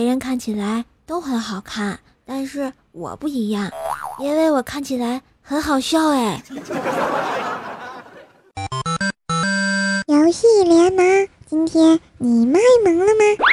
别人看起来都很好看，但是我不一样，因为我看起来很好笑哎。游戏联盟，今天你卖萌了吗？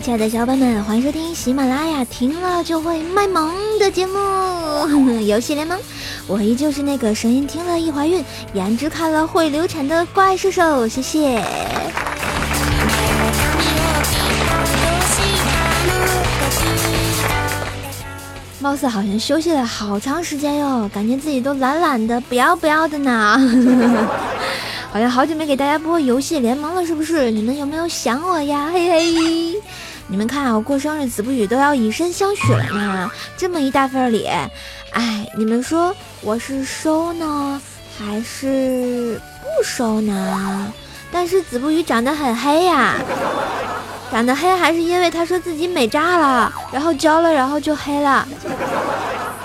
亲爱的小伙伴们，欢迎收听喜马拉雅听了就会卖萌的节目《游戏联盟》。我依旧是那个声音听了易怀孕，颜值看了会流产的怪兽兽。谢谢。貌似好像休息了好长时间哟，感觉自己都懒懒的，不要不要的呢。好像好久没给大家播《游戏联盟》了，是不是？你们有没有想我呀？嘿嘿。你们看啊，我过生日，子不语都要以身相许了呢。这么一大份礼，哎，你们说我是收呢，还是不收呢？但是子不语长得很黑呀，长得黑还是因为他说自己美炸了，然后交了，然后就黑了。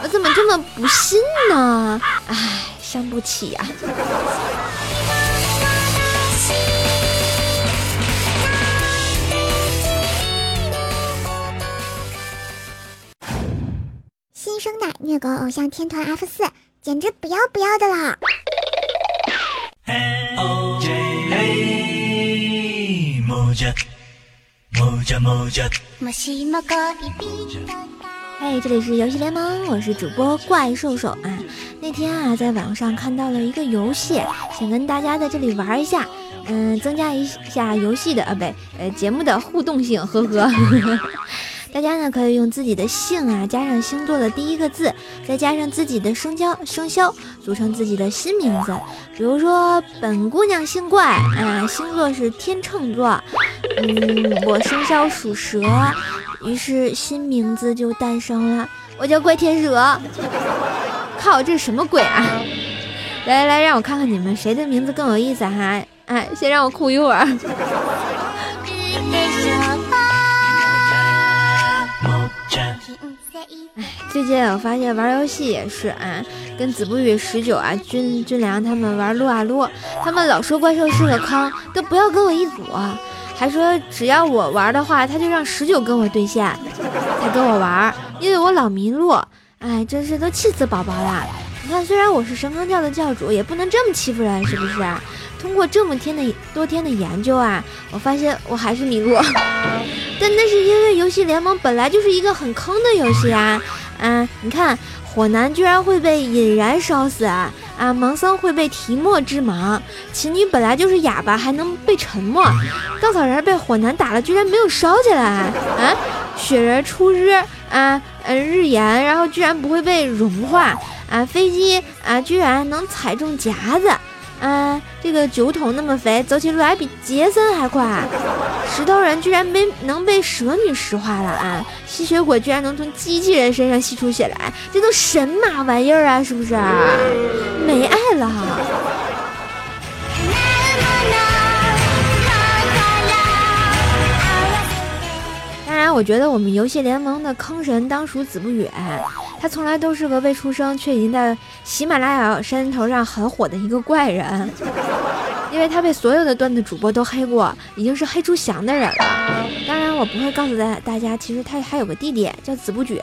我怎么这么不信呢？哎，伤不起呀。虐狗偶像天团 F 四，简直不要不要的啦！嘿，这里是游戏联盟，我是主播怪兽兽啊。那天啊，在网上看到了一个游戏，想跟大家在这里玩一下，嗯，增加一下游戏的啊，不，呃，节目的互动性，呵呵。大家呢可以用自己的姓啊，加上星座的第一个字，再加上自己的生肖生肖，组成自己的新名字。比如说，本姑娘姓怪啊，星座是天秤座，嗯，我生肖属蛇，于是新名字就诞生了，我叫怪天蛇。靠，这是什么鬼啊？来来来，让我看看你们谁的名字更有意思哈！哎，先让我哭一会儿。哎最近我发现玩游戏也是啊，跟子不语、十九啊、军军良他们玩撸啊撸，他们老说怪兽是个坑，都不要跟我一组，还说只要我玩的话，他就让十九跟我对线，才跟我玩，因为我老迷路，哎，真是都气死宝宝了。你看，虽然我是神坑教的教主，也不能这么欺负人，是不是？通过这么天的多天的研究啊，我发现我还是迷路，但那是因为游戏联盟本来就是一个很坑的游戏啊。啊，你看，火男居然会被引燃烧死啊！啊，盲僧会被提莫致盲，琴女本来就是哑巴，还能被沉默，稻草人被火男打了，居然没有烧起来啊！雪人出日啊，呃，日炎，然后居然不会被融化啊！飞机啊，居然能踩中夹子。啊，这个酒桶那么肥，走起路来比杰森还快。石头人居然没能被蛇女石化了啊！吸血鬼居然能从机器人身上吸出血来，这都神马玩意儿啊，是不是？没爱了。然，我觉得我们游戏联盟的坑神当属子不语。他从来都是个未出生却已经在喜马拉雅山头上很火的一个怪人，因为他被所有的段子主播都黑过，已经是黑出翔的人了。当然，我不会告诉大大家，其实他还有个弟弟叫子不举。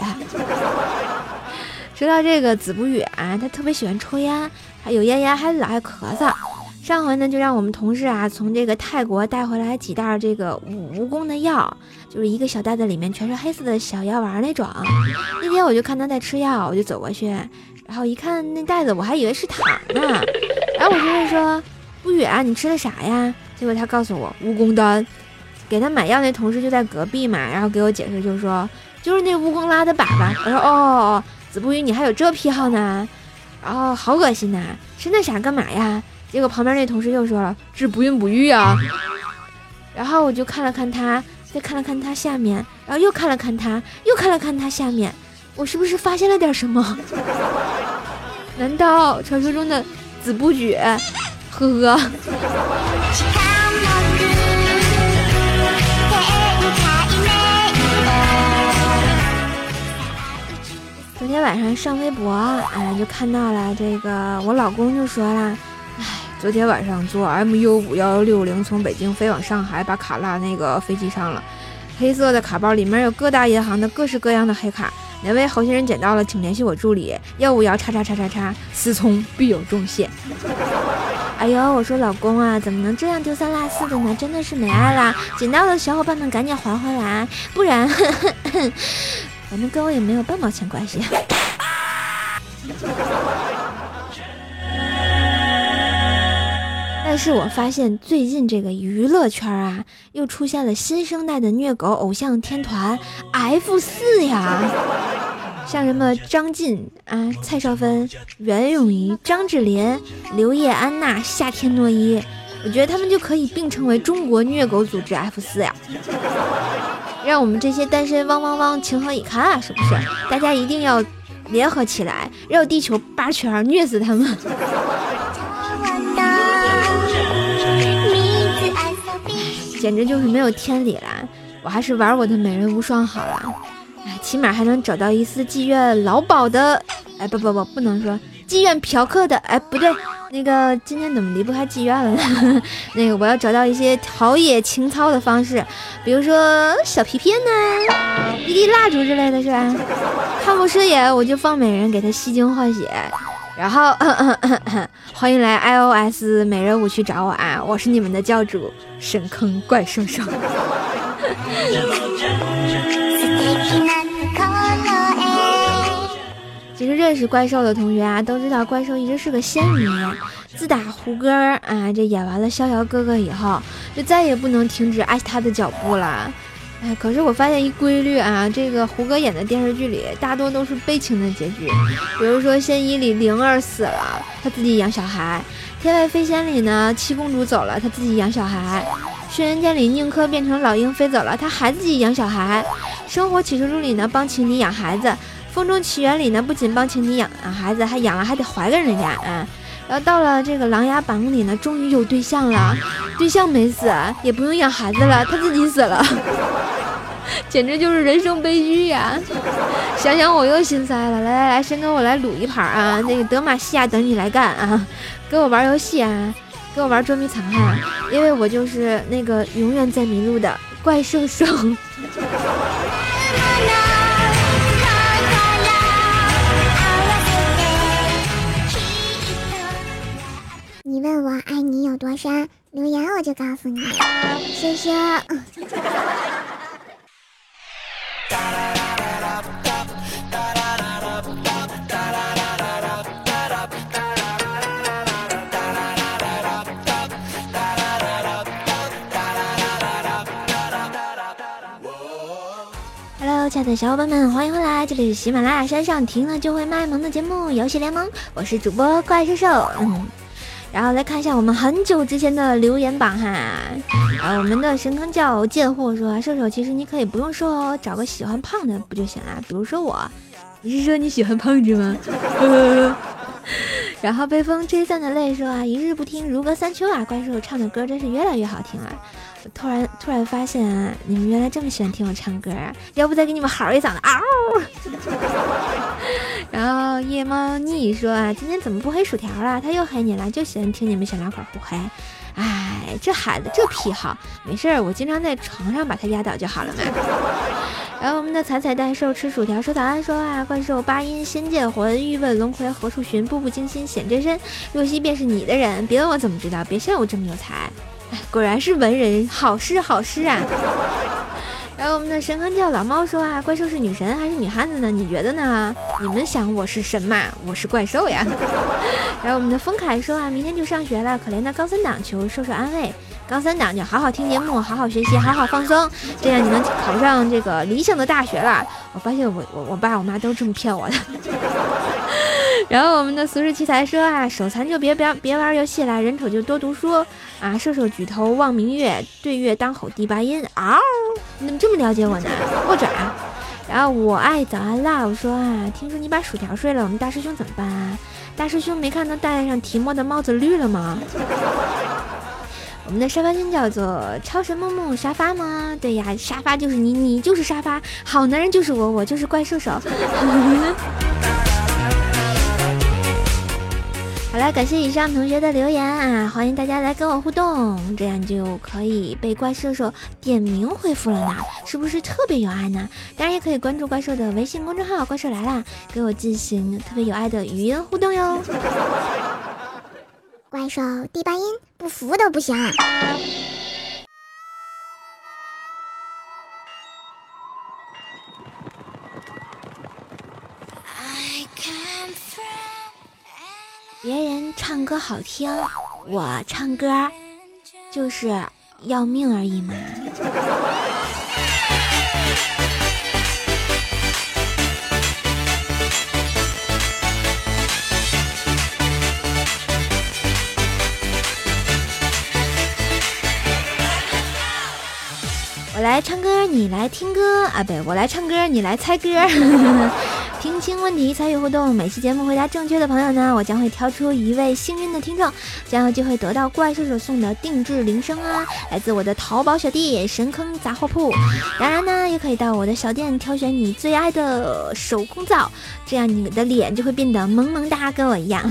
说到这个子不语啊，他特别喜欢抽烟，还有烟烟，还老爱咳嗽。上回呢，就让我们同事啊从这个泰国带回来几袋这个蜈蚣的药，就是一个小袋子里面全是黑色的小药丸那种。那天我就看他在吃药，我就走过去，然后一看那袋子，我还以为是糖呢。然后我就问说：“不远，你吃的啥呀？”结果他告诉我蜈蚣丹。给他买药那同事就在隔壁嘛，然后给我解释，就是说就是那蜈蚣拉的粑粑。我说：“哦，子不语，你还有这癖好呢？然后好恶心呐，吃那啥干嘛呀？”结果旁边那同事又说了治不孕不育啊，然后我就看了看他，再看了看他下面，然后又看了看他，又看了看他下面，我是不是发现了点什么？难道传说中的子不举？呵呵。昨天晚上上微博，哎，就看到了这个，我老公就说了，哎，昨天晚上坐 MU 五幺六零从北京飞往上海，把卡落那个飞机上了，黑色的卡包里面有各大银行的各式各样的黑卡。哪位好心人捡到了，请联系我助理幺五幺叉叉叉叉叉，思聪必有重谢。哎呦，我说老公啊，怎么能这样丢三落四的呢？真的是没爱啦！捡到的小伙伴们赶紧还回来，不然，反正跟我也没有半毛钱关系。但是我发现最近这个娱乐圈啊，又出现了新生代的虐狗偶像天团 F 四呀，像什么张晋啊、蔡少芬、袁咏仪、张智霖、刘烨、安娜、夏天诺伊，我觉得他们就可以并称为中国虐狗组织 F 四呀，让我们这些单身汪汪汪情何以堪啊！是不是？大家一定要联合起来，绕地球八圈虐死他们！简直就是没有天理了！我还是玩我的美人无双好了，哎，起码还能找到一丝妓院老鸨的，哎，不不不，不能说妓院嫖客的，哎，不对，那个今天怎么离不开妓院了呢？那个我要找到一些陶冶情操的方式，比如说小皮片呢，一滴蜡烛之类的是吧？看不顺眼我就放美人给他吸精换血。然后，欢迎来 iOS 美人舞区找我啊！我是你们的教主神坑怪兽兽。其实认识怪兽的同学啊，都知道怪兽一直是个仙女。自打胡歌啊这演完了逍遥哥哥以后，就再也不能停止爱他的脚步了。哎，可是我发现一规律啊，这个胡歌演的电视剧里大多都是悲情的结局。比如说《仙一》里灵儿死了，他自己养小孩；《天外飞仙》里呢，七公主走了，他自己养小孩；《轩辕剑》里宁珂变成老鹰飞走了，他还自己养小孩；《生活启示录》里呢，帮情敌养孩子；《风中奇缘》里呢，不仅帮情敌养孩子，还养了还得还给人家啊。然后到了这个《琅琊榜》里呢，终于有对象了，对象没死，也不用养孩子了，他自己死了。简直就是人生悲剧呀！想想我又心塞了。来来来，先跟我来撸一盘啊！那个德玛西亚等你来干啊！跟我玩游戏啊！跟我玩捉迷藏啊！因为我就是那个永远在迷路的怪兽兽。你问我爱你有多深，留言我就告诉你。谢谢。Hello，亲爱的小伙伴们，欢迎回来！这里是喜马拉雅山上听了就会卖萌的节目《游戏联盟》，我是主播怪兽兽。嗯，然后来看一下我们很久之前的留言榜哈。啊，我们的神坑教贱货说：“射手，其实你可以不用瘦哦，找个喜欢胖的不就行了？比如说我，你是说你喜欢胖子吗？” 然后被风吹散的泪说：“啊，一日不听如隔三秋啊！怪兽唱的歌真是越来越好听了。我突然突然发现，你们原来这么喜欢听我唱歌啊！要不再给你们嚎一嗓子嗷！”然后夜猫腻说：“啊，今天怎么不黑薯条了？他又黑你了，就喜欢听你们小两口互黑。”哎，这孩子这癖好，没事儿，我经常在床上把他压倒就好了嘛。然后我们的彩彩蛋兽吃薯条说早安说啊，怪兽八音仙剑魂，欲问龙葵何处寻？步步惊心显真身，若曦便是你的人。别问我怎么知道，别笑我这么有才。哎，果然是文人，好诗好诗啊。然后我们的神坑教老猫说啊，怪兽是女神还是女汉子呢？你觉得呢？你们想我是神嘛？我是怪兽呀。然后我们的风凯说啊，明天就上学了，可怜的高三党求兽兽安慰。高三党就好好听节目，好好学习，好好放松，这样你能考上这个理想的大学了。我发现我我我爸我妈都这么骗我的。然后我们的俗世奇才说啊，手残就别别别玩游戏了，人丑就多读书啊。射手举头望明月，对月当吼第八音。嗷，你怎么这么了解我呢？握爪。然后我爱早安 love 说啊，听说你把薯条睡了，我们大师兄怎么办啊？大师兄没看到戴上提莫的帽子绿了吗？我们的沙发君叫做超神梦梦沙发吗？对呀，沙发就是你，你就是沙发，好男人就是我，我就是怪兽手。好了，感谢以上同学的留言啊！欢迎大家来跟我互动，这样就可以被怪兽兽点名回复了呢，是不是特别有爱呢？当然也可以关注怪兽的微信公众号“怪兽来啦”，给我进行特别有爱的语音互动哟。怪兽第八音，不服都不行。别人唱歌好听，我唱歌就是要命而已嘛。我来唱歌，你来听歌啊！不对，我来唱歌，你来猜歌。听清问题参与互动，每期节目回答正确的朋友呢，我将会挑出一位幸运的听众，将有机会得到怪兽手送的定制铃声啊，来自我的淘宝小弟神坑杂货铺。当然呢，也可以到我的小店挑选你最爱的手工皂，这样你的脸就会变得萌萌哒，跟我一样。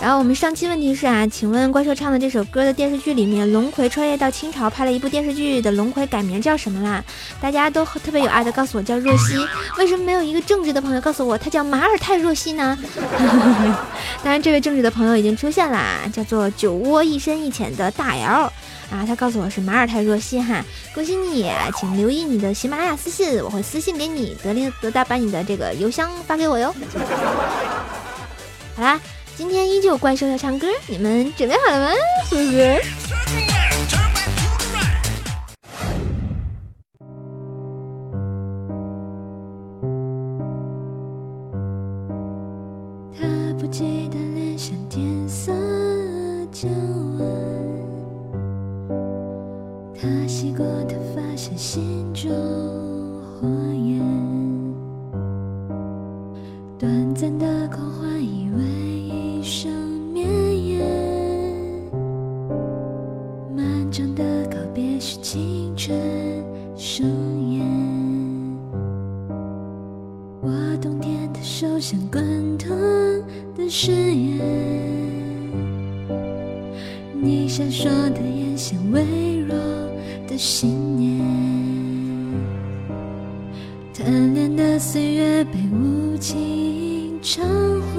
然后我们上期问题是啊，请问怪兽唱的这首歌的电视剧里面，龙葵穿越到清朝拍了一部电视剧的龙葵改名叫什么啦？大家都特别有爱的告诉我叫若曦，为什么没有一个正直的朋友告诉我他叫马尔泰若曦呢？当然，这位正直的朋友已经出现啦，叫做酒窝一深一浅的大 L 啊，他告诉我是马尔泰若曦哈，恭喜你，请留意你的喜马拉雅私信，我会私信给你，得令得达把你的这个邮箱发给我哟。好啦。今天依旧怪兽要唱歌，你们准备好了吗？呵呵。他不记得脸上天色将晚，他洗过头发现心中火焰，短暂的狂欢以为。我冬天的手像滚烫的誓言，你闪烁的眼像微弱的信念。贪恋的岁月被无情偿还。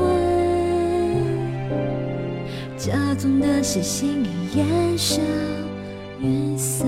骄纵的喜心已烟消云散，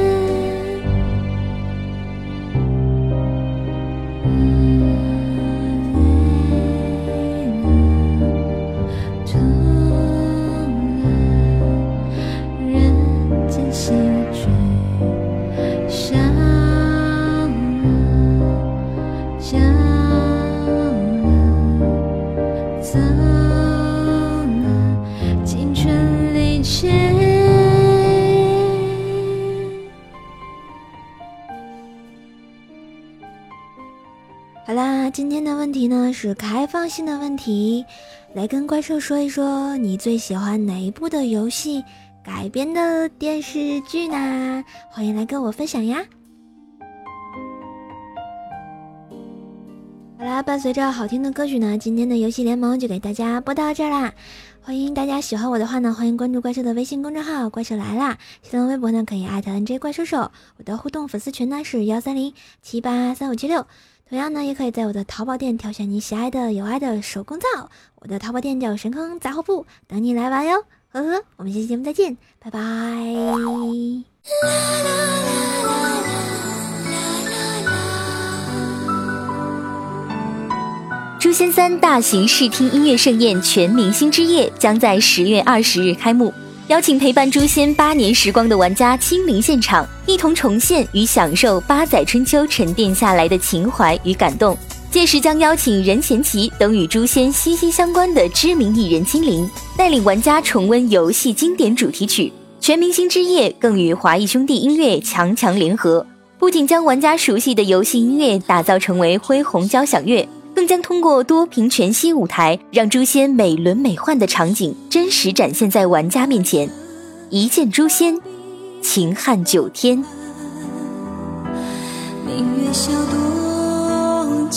题呢是开放性的问题，来跟怪兽说一说你最喜欢哪一部的游戏改编的电视剧呢？欢迎来跟我分享呀！好啦，伴随着好听的歌曲呢，今天的游戏联盟就给大家播到这儿啦。欢迎大家喜欢我的话呢，欢迎关注怪兽的微信公众号“怪兽来啦”，新浪微博呢可以艾特 NJ 怪兽手，我的互动粉丝群呢是幺三零七八三五七六。同样呢，也可以在我的淘宝店挑选你喜爱的、有爱的手工皂。我的淘宝店叫神坑杂货铺，等你来玩哟。呵呵，我们下期节目再见，拜拜。《诛仙三》大型视听音乐盛宴全明星之夜将在十月二十日开幕，邀请陪伴诛仙八年时光的玩家亲临现场，一同重现与享受八载春秋沉淀下来的情怀与感动。届时将邀请任贤齐等与诛仙息息相关的知名艺人亲临，带领玩家重温游戏经典主题曲。全明星之夜更与华谊兄弟音乐强强联合，不仅将玩家熟悉的游戏音乐打造成为恢宏交响乐。更将通过多屏全息舞台，让诛仙美轮美奂的场景真实展现在玩家面前。一见诛仙，秦汉九天。明月笑多